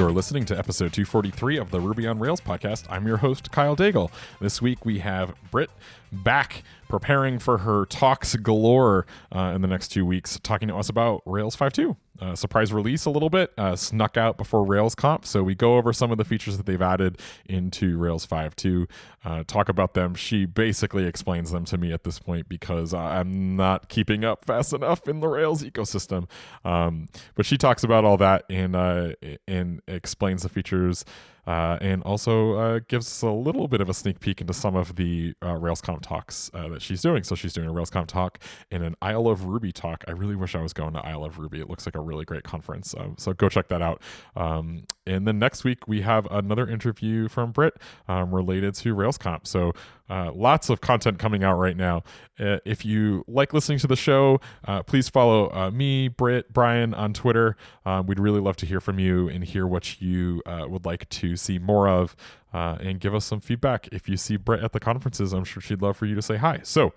You're listening to episode 243 of the Ruby on Rails podcast. I'm your host, Kyle Daigle. This week we have Britt back preparing for her talks galore uh, in the next two weeks, talking to us about Rails 5.2. Uh, surprise release a little bit, uh, snuck out before Rails Conf. So we go over some of the features that they've added into Rails 5.2, uh, talk about them. She basically explains them to me at this point because I'm not keeping up fast enough in the Rails ecosystem. Um, but she talks about all that and uh, and explains the features uh, and also uh, gives us a little bit of a sneak peek into some of the uh, RailsConf talks uh, that she's doing. So she's doing a RailsConf talk and an Isle of Ruby talk. I really wish I was going to Isle of Ruby. It looks like a really great conference. Um, so go check that out. Um, and then next week we have another interview from Britt um, related to RailsConf. So uh, lots of content coming out right now. Uh, if you like listening to the show, uh, please follow uh, me, Britt, Brian on Twitter. Um, we'd really love to hear from you and hear what you uh, would like to see more of uh, and give us some feedback. If you see Britt at the conferences, I'm sure she'd love for you to say hi. So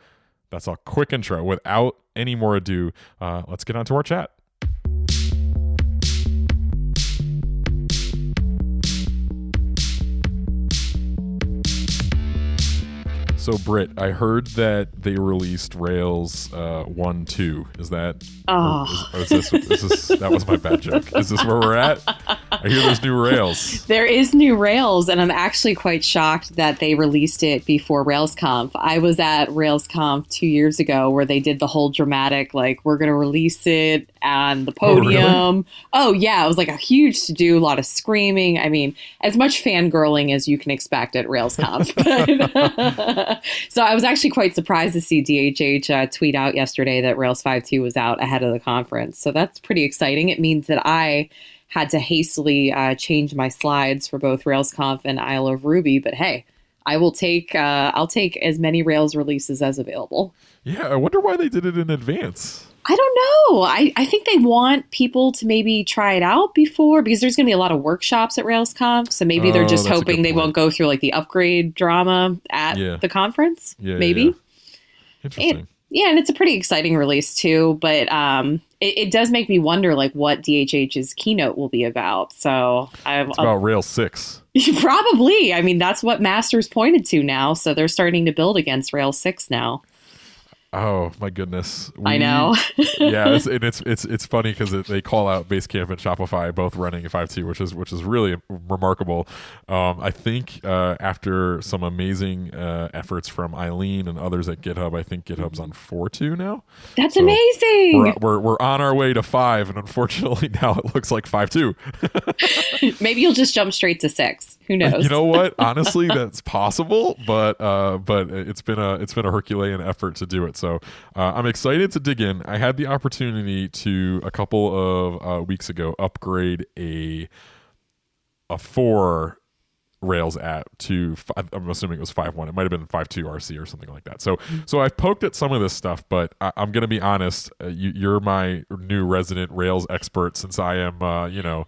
that's a quick intro. Without any more ado, let's get on to our chat. So, Britt, I heard that they released Rails uh, one two. Is that? Oh, is, is, this, is this? That was my bad joke. Is this where we're at? I hear there's new Rails. There is new Rails, and I'm actually quite shocked that they released it before RailsConf. I was at RailsConf two years ago, where they did the whole dramatic, like we're going to release it on the podium. Oh, really? oh, yeah, it was like a huge to do, a lot of screaming. I mean, as much fangirling as you can expect at RailsConf. so I was actually quite surprised to see DHH uh, tweet out yesterday that Rails 5.2 was out ahead of the conference. So that's pretty exciting. It means that I had to hastily uh, change my slides for both RailsConf and Isle of Ruby. But hey, I will take uh, I'll take as many Rails releases as available. Yeah, I wonder why they did it in advance. I don't know. I, I think they want people to maybe try it out before because there's going to be a lot of workshops at RailsConf. So maybe they're oh, just hoping they won't go through like the upgrade drama at yeah. the conference. Yeah, maybe. Yeah, Interesting. And, yeah, and it's a pretty exciting release too. But um, it, it, does make me wonder like what DHH's keynote will be about. So I'm it's about Rails six. Probably. I mean, that's what Masters pointed to now. So they're starting to build against Rails six now. Oh my goodness! We, I know. yeah, it's, and it's it's it's funny because it, they call out Basecamp and Shopify both running five two, which is which is really remarkable. Um, I think uh, after some amazing uh, efforts from Eileen and others at GitHub, I think GitHub's on four two now. That's so amazing. We're, we're, we're on our way to five, and unfortunately now it looks like five two. Maybe you'll just jump straight to six. Who knows? You know what? Honestly, that's possible, but uh, but it's been a it's been a Herculean effort to do it. So uh, I'm excited to dig in. I had the opportunity to a couple of uh, weeks ago upgrade a a four Rails app to I'm assuming it was five one. It might have been five two RC or something like that. So mm-hmm. so I've poked at some of this stuff, but I, am going to be honest. Uh, you, are my new resident Rails expert since I am uh, you know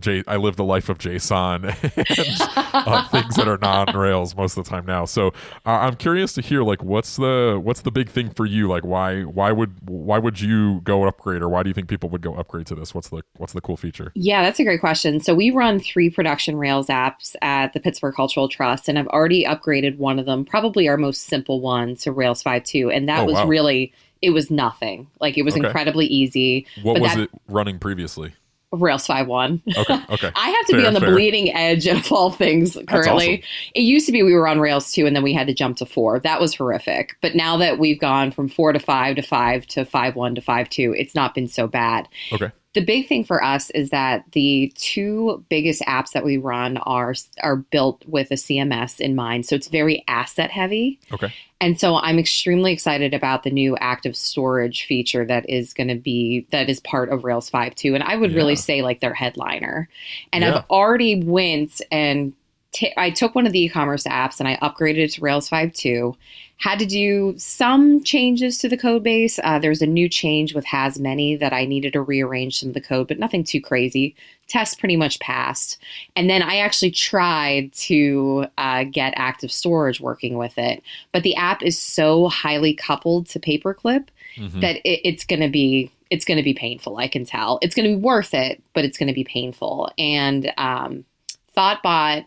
J- I live the life of JSON and uh, things that are non Rails most of the time now. So uh, I'm curious to hear like what's the what's the big thing for you? Like why why would why would you go upgrade or why do you think people would go upgrade to this? What's the what's the cool feature? Yeah, that's a great question. So we run three production Rails apps at the Pittsburgh Cultural Trust, and I've already upgraded one of them, probably our most simple one, to Rails 5.2, and that oh, was wow. really it was nothing. Like it was okay. incredibly easy. What was that, it running previously? Rails 5.1. Okay, okay. I have to fair, be on the fair. bleeding edge of all things currently. Awesome. It used to be we were on Rails 2 and then we had to jump to 4. That was horrific. But now that we've gone from 4 to 5 to 5 to 5.1 to 5.2, it's not been so bad. Okay the big thing for us is that the two biggest apps that we run are are built with a CMS in mind. So it's very asset heavy. Okay. And so I'm extremely excited about the new active storage feature that is going to be that is part of Rails 5.2 and I would yeah. really say like their headliner. And yeah. I've already went and t- I took one of the e-commerce apps and I upgraded it to Rails 5.2. Had to do some changes to the code base. Uh, there was a new change with has many that I needed to rearrange some of the code, but nothing too crazy. Test pretty much passed. And then I actually tried to uh, get active storage working with it, but the app is so highly coupled to Paperclip Mhm. that it, it's going to be it's going to be painful. I can tell it's going to be worth it, but it's going to be painful. And um, ThoughtBot,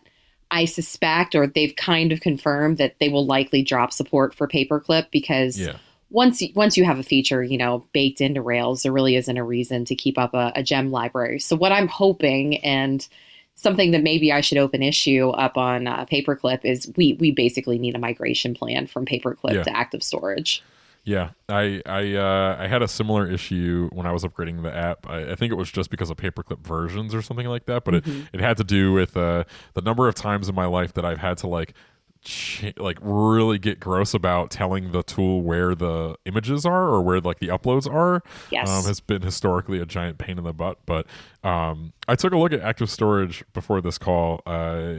I suspect, or they've kind of confirmed that they will likely drop support for Paperclip because yeah. once you, once you have a feature, you know, baked into Rails, there really isn't a reason to keep up a, a gem library. So what I'm hoping and something that maybe I should open issue up on uh, Paperclip is we we basically need a migration plan from Paperclip Yeah. to active storage. Yeah, I I uh, I had a similar issue when I was upgrading the app. I, I think it was just because of paperclip versions or something like that, but Mhm. it, it had to do with uh, the number of times in my life that I've had to like ch- like really get gross about telling the tool where the images are or where like the uploads are. Yes. um, has been historically a giant pain in the butt. But um, I took a look at active storage before this call uh,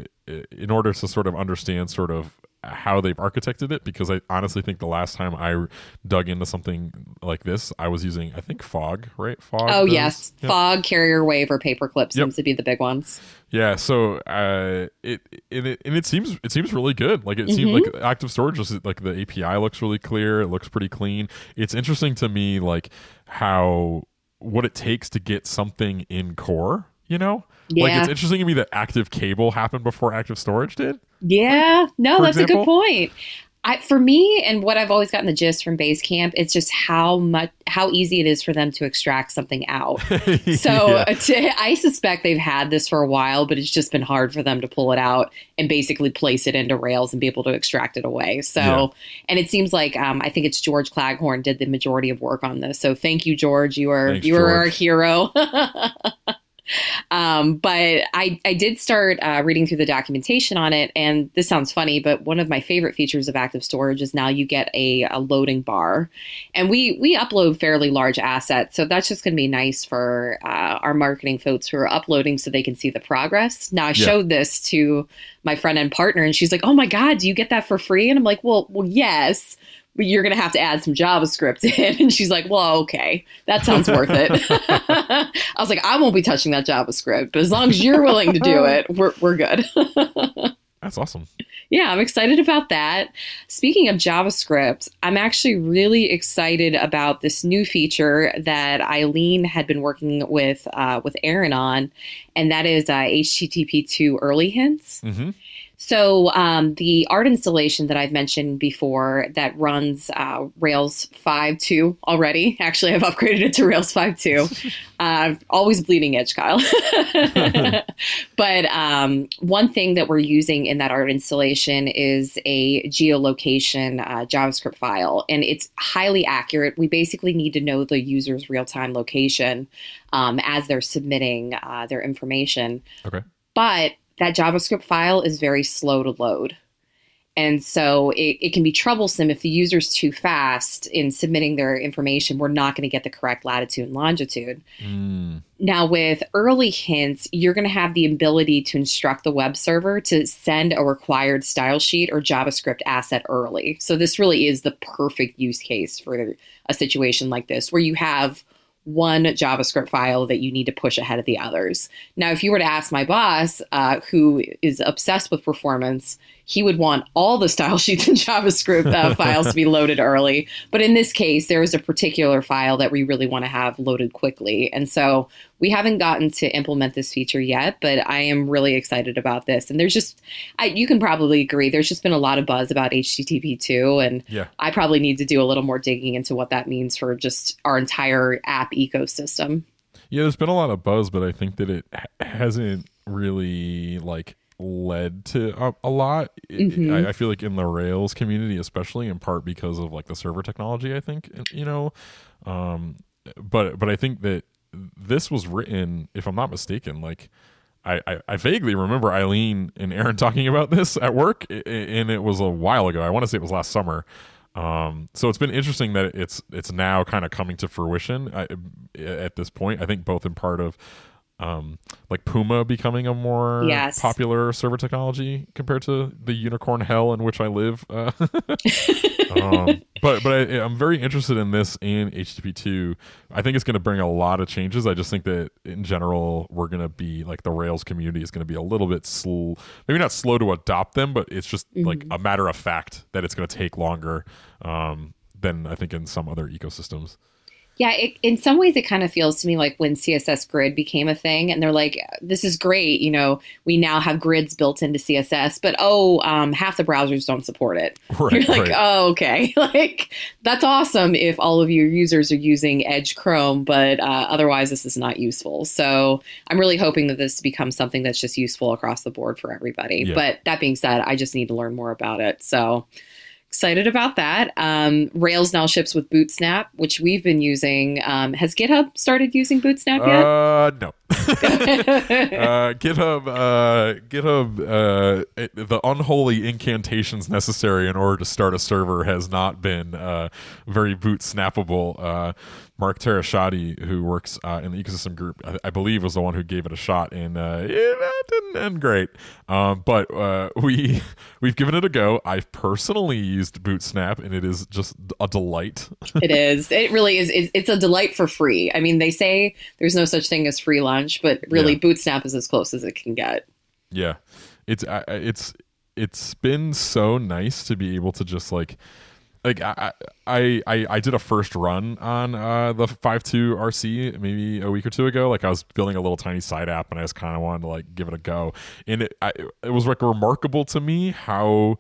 in order to sort of understand sort of how they've architected it because I honestly think the last time I dug into something like this, I was using I think Fog, right? Fog. Oh yes, fog, CarrierWave, or paperclip seems to be the big ones. Yeah, so uh, it and it and it seems it seems really good. Like it seems Mm-hmm. like active storage is like the API looks really clear. It looks pretty clean. It's interesting to me like how what it takes to get something in core. You know, like it's interesting to me that Action Cable happened before active storage did. Yeah, no, for that's a good point. I, for me, and what I've always gotten the gist from Basecamp, it's just how much how easy it is for them to extract something out. So Yeah. uh, t- I suspect they've had this for a while, but it's just been hard for them to pull it out and basically place it into Rails and be able to extract it away. So, Yeah. and it seems like um, I think it's George Claghorn did the majority of work on this. So thank you, George. You are Thanks, you are our hero. Um, but I, I did start uh, reading through the documentation on it, and this sounds funny, but one of my favorite features of Active Storage is now you get a, a loading bar, and we we upload fairly large assets, so that's just going to be nice for uh, our marketing folks who are uploading, so they can see the progress. Now I Yeah. showed this to my friend and partner, and she's like, "Oh my god, do you get that for free?" And I'm like, "Well, well, yes." But you're going to have to add some JavaScript in. And she's like, well, okay, that sounds worth it. I was like, I won't be touching that JavaScript, but as long as you're willing to do it, we're, we're good. That's awesome. yeah, I'm excited about that. Speaking of JavaScript, I'm actually really excited about this new feature that Eileen had been working with uh, with Aaron on, and that is uh, HTTP2 early hints. hmm So um, the art installation that I've mentioned before that runs uh, Rails 5.2 already. Actually, I've upgraded it to Rails 5.2. uh, always bleeding edge, Kyle. but um, one thing that we're using in that art installation is a geolocation uh, JavaScript file, and it's highly accurate. We basically need to know the user's real-time location um, as they're submitting uh, their information. Okay. But that JavaScript file is very slow to load. And so it, it can be troublesome if the user's too fast in submitting their information. We're not going to get the correct latitude and longitude. Mm. Now, with early hints, you're going to have the ability to instruct the web server to send a required style sheet or JavaScript asset early. So, this really is the perfect use case for a situation like this where you have one JavaScript file that you need to push ahead of the others. Now, if you were to ask my boss, uh, who is obsessed with performance, he would want all the style sheets and JavaScript uh, files to be loaded early. But in this case, there is a particular file that we really want to have loaded quickly. And so we haven't gotten to implement this feature yet, but I am really excited about this. And there's just, I, you can probably agree, there's just been a lot of buzz about HTTP2. And Yeah. I probably need to do a little more digging into what that means for just our entire app ecosystem. Yeah, there's been a lot of buzz, but I think that it hasn't really like led to a, a lot. Mhm. I, I feel like in the Rails community, especially in part because of like the server technology. I think you know, um, but but I think that this was written, if I'm not mistaken, like. I, I, I vaguely remember Eileen and Aaron talking about this at work, and it was a while ago. I want to say it was last summer. Um, so it's been interesting that it's it's now kind of coming to fruition at this point. I think both in part of um, like Puma becoming a more Yes. popular server technology compared to the unicorn hell in which I live. Uh, um, but but I, I'm very interested in this in HTTP two. I think it's going to bring a lot of changes. I just think that in general we're going to be like the Rails community is going to be a little bit slow, maybe not slow to adopt them, but it's just like a matter of fact that it's going to take longer um, than I think in some other ecosystems. Yeah, it, in some ways, it kind of feels to me like when CSS Grid became a thing, and they're like, "This is great, you know, we now have grids built into CSS, but oh, um, half the browsers don't support it." Right, You're like, right. "Oh, okay, like that's awesome if all of your users are using Edge Chrome, but uh, otherwise, this is not useful." So I'm really hoping that this becomes something that's just useful across the board for everybody. Yeah. But that being said, I just need to learn more about it. So excited about that. Um, Rails now ships with Bootsnap, which we've been using. Um, has GitHub started using Bootsnap yet? Uh, no. uh, GitHub, uh, GitHub, uh, it, the unholy incantations necessary in order to start a server has not been uh, very boot snappable. Uh, Mark Terashati, who works uh, in the ecosystem group, I, I believe was the one who gave it a shot, and uh, it, didn't end great. Um, but uh, we we've given it a go. I've personally used Bootsnap, and it is just a delight. it is. It really is. It's, it's a delight for free. I mean, they say there's no such thing as free lunch, but really, Yeah. Bootsnap is as close as it can get. Yeah, it's I- it's it's been so nice to be able to just like like I I I, I did a first run on uh, the five two RC maybe a week or two ago. Like I was building a little tiny side app and I just kind of wanted to like give it a go, and it I, it was like remarkable to me how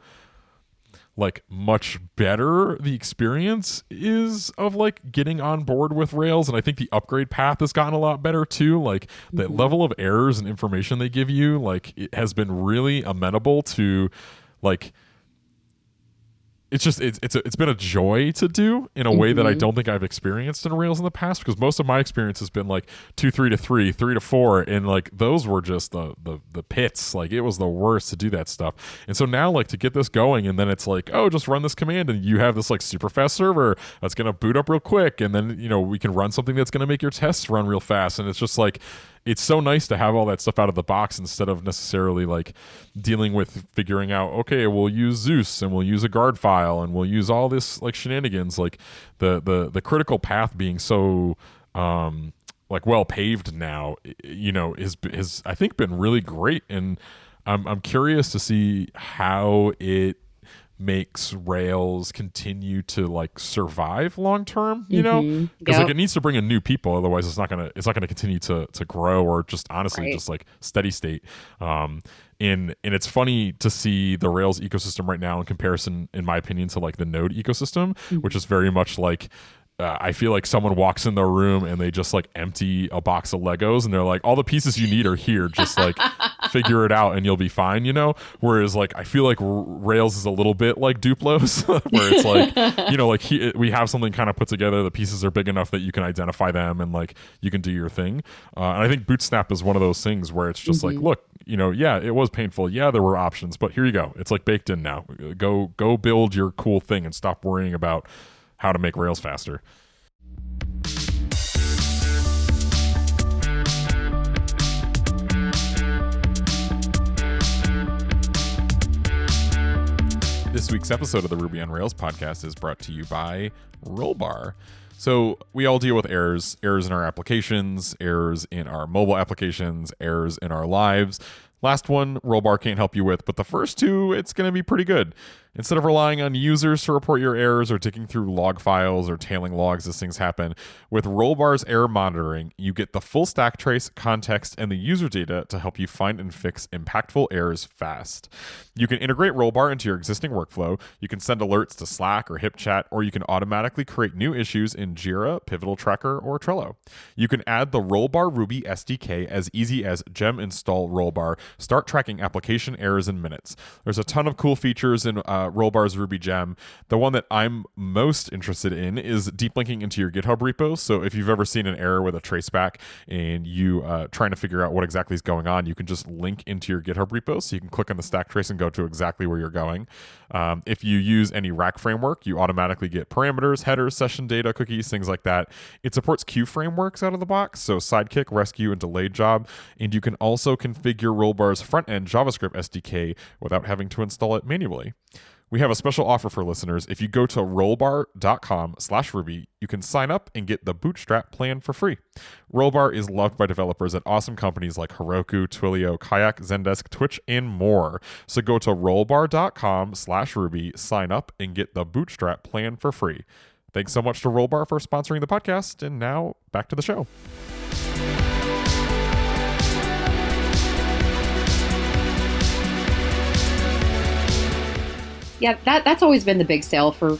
like much better the experience is of like getting on board with rails and i think the upgrade path has gotten a lot better too. Like the mm-hmm. level of errors and information they give you like it has been really amenable to like it's just it's it's, a, it's been a joy to do in a way that I mm-hmm. don't think I've experienced in Rails in the past because most of my experience has been like two three to three three to four and like those were just the the the pits. Like it was the worst to do that stuff. And so now like to get this going and then it's like oh just run this command and you have this like super fast server that's gonna boot up real quick and then you know we can run something that's gonna make your tests run real fast. And it's just like it's so nice to have all that stuff out of the box instead of necessarily like dealing with figuring out okay we'll use zeus and we'll use a guard file and we'll use all this like shenanigans like the the the critical path being so um like well paved now you know is has i think been really great. And i'm i'm curious to see how it makes rails continue to like survive long term you know Mhm. because Yep. like it needs to bring in new people otherwise it's not gonna it's not gonna continue to to grow or just honestly Right. just like steady state um and and it's funny to see the rails ecosystem right now in comparison in my opinion to like the node ecosystem which is very much like uh, I feel like someone walks in the room and they just like empty a box of Legos and they're like, all the pieces you need are here. Just like figure it out and you'll be fine, you know? Whereas like I feel like R- Rails is a little bit like Duplos, where it's like, you know, like he, we have something kind of put together. The pieces are big enough that you can identify them and like you can do your thing. Uh, and I think Bootsnap is one of those things where it's just like, look, you know, yeah, it was painful. Yeah, there were options, but here you go. It's like baked in now. Go go build your cool thing and stop worrying about how to make Rails faster. This week's episode of the Ruby on Rails podcast is brought to you by Rollbar. So, we all deal with errors errors in our applications, errors in our mobile applications, errors in our lives. Last one, Rollbar can't help you with, but the first two, it's going to be pretty good. Instead of relying on users to report your errors or digging through log files or tailing logs as things happen, with Rollbar's error monitoring, you get the full stack trace, context, and the user data to help you find and fix impactful errors fast. You can integrate Rollbar into your existing workflow. You can send alerts to Slack or HipChat, or you can automatically create new issues in Jira, Pivotal Tracker, or Trello. You can add the Rollbar Ruby SDK as easy as gem install Rollbar. Start tracking application errors in minutes. There's a ton of cool features in uh, uh, Rollbar's Ruby gem. The one that I'm most interested in is deep linking into your GitHub repo. So if you've ever seen an error with a traceback and you uh, trying to figure out what exactly is going on, you can just link into your GitHub repo. So you can click on the stack trace and go to exactly where you're going. Um, if you use any rack framework, you automatically get parameters, headers, session data, cookies, things like that. It supports queue frameworks out of the box, so Sidekiq, Resque, and Delayed Job. And you can also configure Rollbar's front end JavaScript SDK without having to install it manually. We have a special offer for listeners. If you go to rollbar.com slash Ruby, you can sign up and get the Bootstrap plan for free. Rollbar is loved by developers at awesome companies like Heroku, Twilio, Kayak, Zendesk, Twitch, and more. So go to rollbar.com slash Ruby, sign up, and get the Bootstrap plan for free. Thanks so much to Rollbar for sponsoring the podcast. And now back to the show. Yeah, that that's always been the big sale for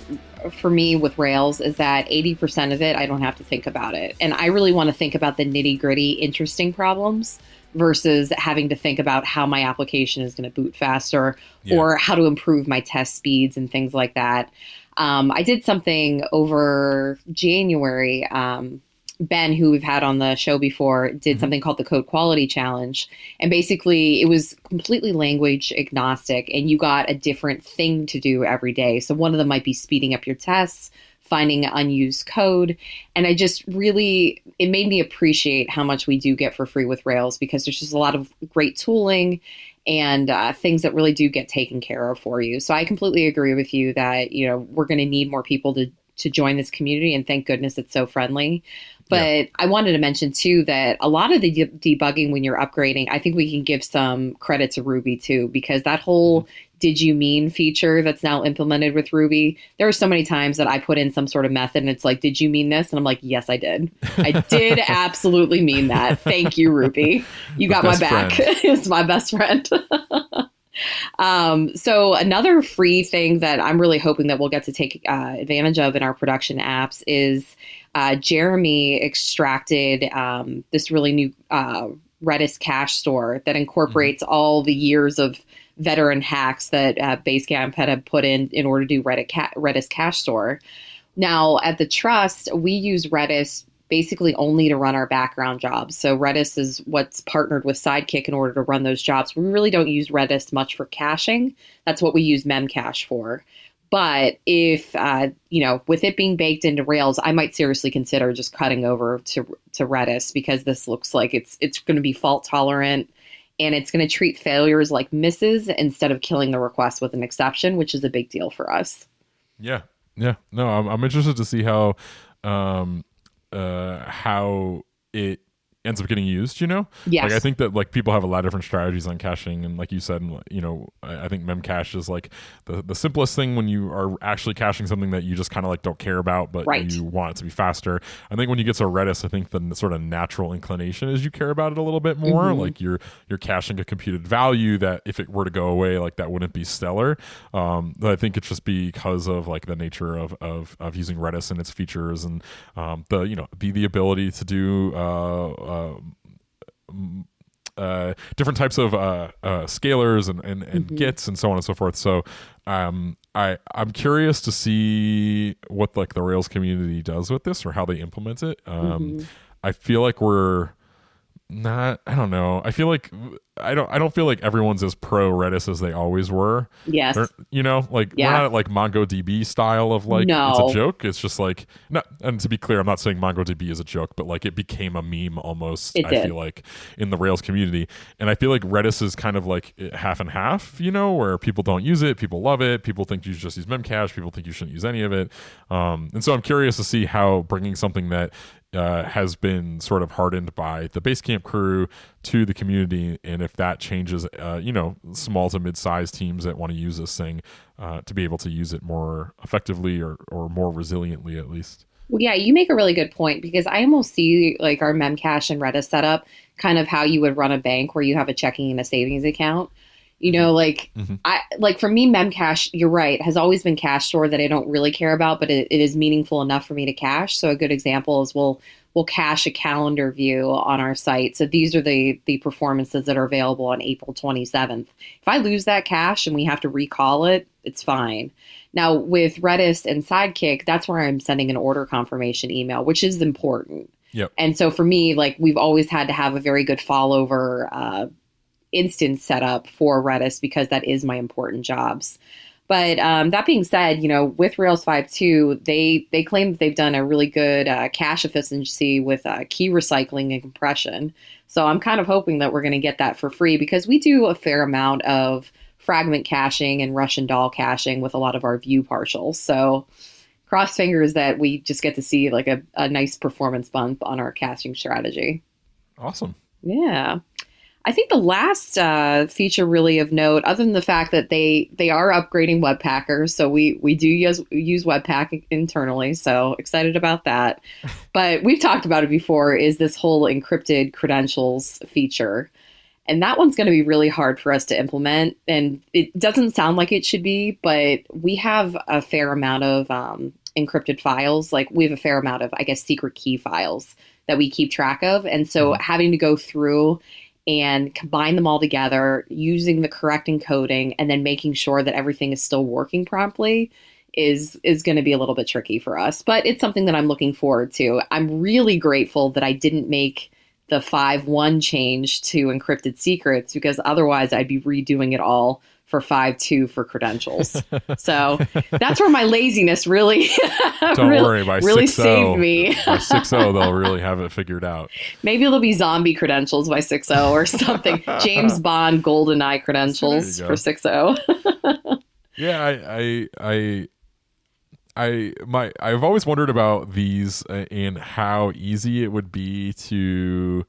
for me with Rails is that 80% of it I don't have to think about it. And I really want to think about the nitty-gritty interesting problems versus having to think about how my application is going to boot faster Yeah. or how to improve my test speeds and things like that. Um, I did something over January. Um, Ben, who we've had on the show before, did Mhm. something called the Code Quality Challenge. And basically, it was completely language agnostic, and you got a different thing to do every day. So, one of them might be speeding up your tests, finding unused code. And I just really, it made me appreciate how much we do get for free with Rails because there's just a lot of great tooling and uh, things that really do get taken care of for you. So I completely agree with you that you know we're going to need more people to to join this community, and thank goodness it's so friendly. But I wanted to mention too that a lot of the de- debugging when you're upgrading, I think we can give some credit to Ruby too, because that whole did you mean feature that's now implemented with Ruby. There are so many times that I put in some sort of method and it's like, did you mean this? And I'm like, yes, I did. I did absolutely mean that. Thank you, Ruby. You got my back. it's my best friend. um, so another free thing that I'm really hoping that we'll get to take uh, advantage of in our production apps is uh, Jeremy extracted um, this really new uh, Redis cache store that incorporates all the years of veteran hacks that uh, Basecamp had, had put in in order to do Reddit ca- Redis cache store. Now at the trust, we use Redis basically only to run our background jobs. So Redis is what's partnered with Sidekiq in order to run those jobs. We really don't use Redis much for caching. That's what we use Memcache for. But if uh, you know, with it being baked into Rails, I might seriously consider just cutting over to to Redis because this looks like it's it's going to be fault tolerant and it's going to treat failures like misses instead of killing the request with an exception, which is a big deal for us. Yeah, yeah. No, I'm, I'm interested to see how, um, uh, how it ends up getting used. You know, Yes. like I think that like people have a lot of different strategies on caching, and like you said, you know, I, think memcache is like the the simplest thing when you are actually caching something that you just kind of like don't care about, but Right. you want it to be faster. I think when you get to Redis, I think the sort of natural inclination is you care about it a little bit more. Mhm. Like you're you're caching a computed value that if it were to go away, like that wouldn't be stellar. Um, but I think it's just because of like the nature of of, of using Redis and its features and um, the you know the the ability to do uh, uh, uh, different types of uh, uh, scalars and and, and Mhm. gets and so on and so forth. So um, I I'm curious to see what like the Rails community does with this or how they implement it. Um, Mhm. I feel like we're not I don't know. I feel like I don't I don't feel like everyone's as pro Redis as they always were. Yes. They're- you know, like Yeah. we're not at like MongoDB style of like No. it's a joke. It's just like not and to be clear, I'm not saying MongoDB is a joke, but like it became a meme almost, It I did. feel like, in the Rails community. And I feel like Redis is kind of like half and half, you know, where people don't use it, people love it, people think you should just use Memcache, people think you shouldn't use any of it. Um, and so I'm curious to see how bringing something that uh, has been sort of hardened by the Basecamp crew to the community, and if that changes, uh, you know, small to mid-sized teams that want to use this thing uh, to be able to use it more effectively or, or more resiliently, at least. Well, yeah, you make a really good point because I almost see like our Memcache and Redis setup kind of how you would run a bank where you have a checking and a savings account. You know, like Mhm. I like for me, Memcache, you're right, has always been cache store that I don't really care about, but it, it is meaningful enough for me to cache. So a good example is we'll we'll cache a calendar view on our site. So these are the the performances that are available on April 27th. If I lose that cache and we have to recall it, it's fine. Now with Redis and Sidekiq, that's where I'm sending an order confirmation email, which is important. Yep. And so for me, like we've always had to have a very good fallover uh, instance set up for Redis because that is my important jobs. But um, that being said, you know, with Rails 5.2, they they claim that they've done a really good uh, cache efficiency with uh, key recycling and compression. So I'm kind of hoping that we're going to get that for free because we do a fair amount of fragment caching and Russian doll caching with a lot of our view partials. So cross fingers that we just get to see like a, a nice performance bump on our caching strategy. Awesome. Yeah. I think the last uh, feature really of note, other than the fact that they they are upgrading Webpacker, so we we do use use Webpack internally, so excited about that. but we've talked about it before. Is this whole encrypted credentials feature? And that one's going to be really hard for us to implement. And it doesn't sound like it should be, but we have a fair amount of um, encrypted files. Like we have a fair amount of, I guess, secret key files that we keep track of. And so having to go through and combine them all together using the correct encoding and then making sure that everything is still working promptly is is going to be a little bit tricky for us but it's something that i'm looking forward to. I'm really grateful that i didn't make the 5-1 change to encrypted secrets because otherwise i'd be redoing it all for 5-2 for credentials so that's where my laziness really Don't really, worry, by really 6-0 saved me By 6 they'll really have it figured out. Maybe it'll be zombie credentials by 6.0 or something. James Bond golden eye credentials for oh. go. 6.0. Yeah, I, I, I, I, my, I've always wondered about these uh, and how easy it would be to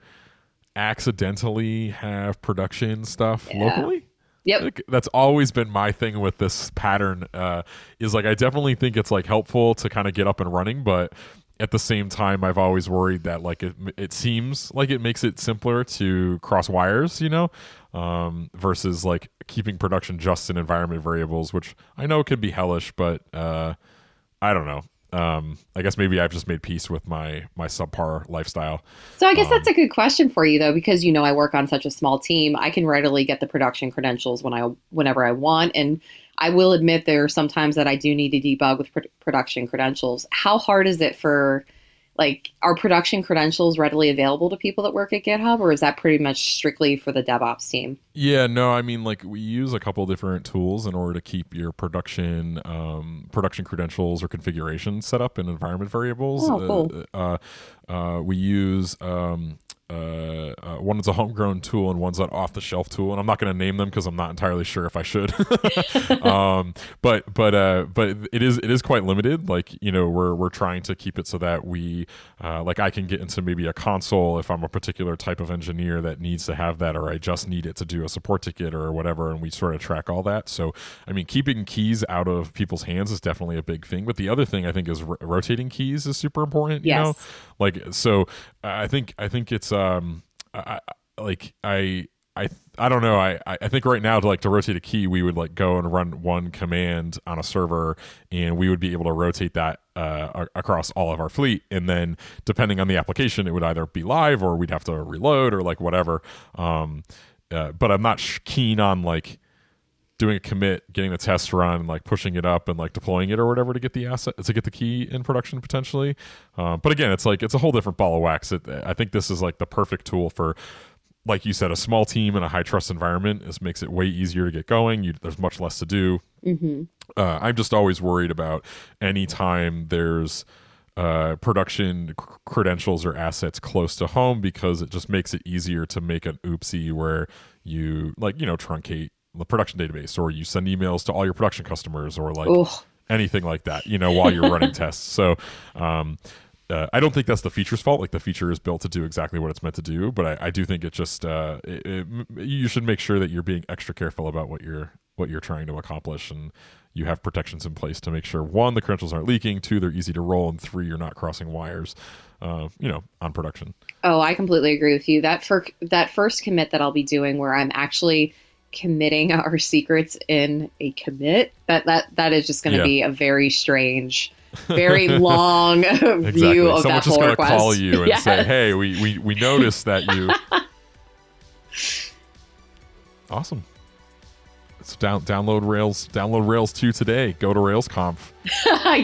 accidentally have production stuff Yeah. locally. Yep. Like, that's always been my thing with this pattern. Uh, is like I definitely think it's like helpful to kind of get up and running, but at the same time, I've always worried that like it it seems like it makes it simpler to cross wires, you know, um, versus like keeping production just in environment variables, which I know can be hellish, but uh, I don't know. Um, I guess maybe I've just made peace with my my subpar lifestyle. So I guess Um, that's a good question for you though, because you know I work on such a small team. I can readily get the production credentials when I whenever I want, and I will admit there are some times that I do need to debug with pr- production credentials. How hard is it for like are production credentials readily available to people that work at GitHub, or is that pretty much strictly for the DevOps team? Yeah, no, I mean like we use a couple different tools in order to keep your production um, production credentials or configuration set up in environment variables. Oh, cool. Uh, uh, uh, we use um, uh, uh, one is a homegrown tool and one's an off the shelf tool, and I'm not going to name them because I'm not entirely sure if I should. um, but but uh, but it is it is quite limited. Like you know we're we're trying to keep it so that we uh, like I can get into maybe a console if I'm a particular type of engineer that needs to have that, or I just need it to do a support ticket or whatever, and we sort of track all that. So I mean, keeping keys out of people's hands is definitely a big thing. But the other thing I think is ro- rotating keys is super important. You Yes. know, like so I think I think it's um I, like I I I don't know. I I think right now to like to rotate a key, we would like go and run one command on a server, and we would be able to rotate that uh, across all of our fleet. And then depending on the application, it would either be live or we'd have to reload or like whatever. Um, uh, but I'm not sh- keen on like doing a commit, getting the test run, like pushing it up and like deploying it or whatever to get the asset to get the key in production potentially. Um, but again, it's like it's a whole different ball of wax. It, I think this is like the perfect tool for, like you said, a small team in a high trust environment. This makes it way easier to get going. You, there's much less to do. Mm-hmm. Uh, I'm just always worried about anytime there's uh, production c- credentials or assets close to home because it just makes it easier to make an oopsie where you like you know truncate the production database or you send emails to all your production customers or like anything like that you know while you're running tests so um uh, I don't think that's the feature's fault. Like the feature is built to do exactly what it's meant to do, but I, I do think it just uh, it, it, you should make sure that you're being extra careful about what you're what you're trying to accomplish, and you have protections in place to make sure one the credentials aren't leaking, two they're easy to roll, and three you're not crossing wires, uh, you know, on production. Oh, I completely agree with you. That for that first commit that I'll be doing, where I'm actually committing our secrets in a commit, that that that is just going to Yeah. be a very strange very long exactly. view of Someone's that just gonna request. call you and say, "Hey, we we we noticed that you." awesome. So down download Rails download Rails two today. Go to RailsConf.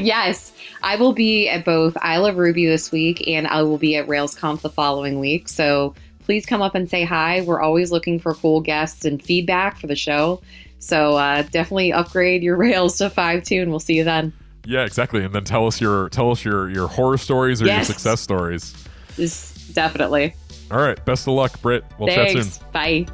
yes, I will be at both Isle of Ruby this week and I will be at RailsConf the following week. So please come up and say hi. We're always looking for cool guests and feedback for the show. So uh, definitely upgrade your Rails to 5.2 and we'll see you then. Yeah, exactly. And then tell us your tell us your your horror stories or Yes. your success stories. This definitely. All right. Best of luck, Britt. We'll chat Thanks. soon. Bye.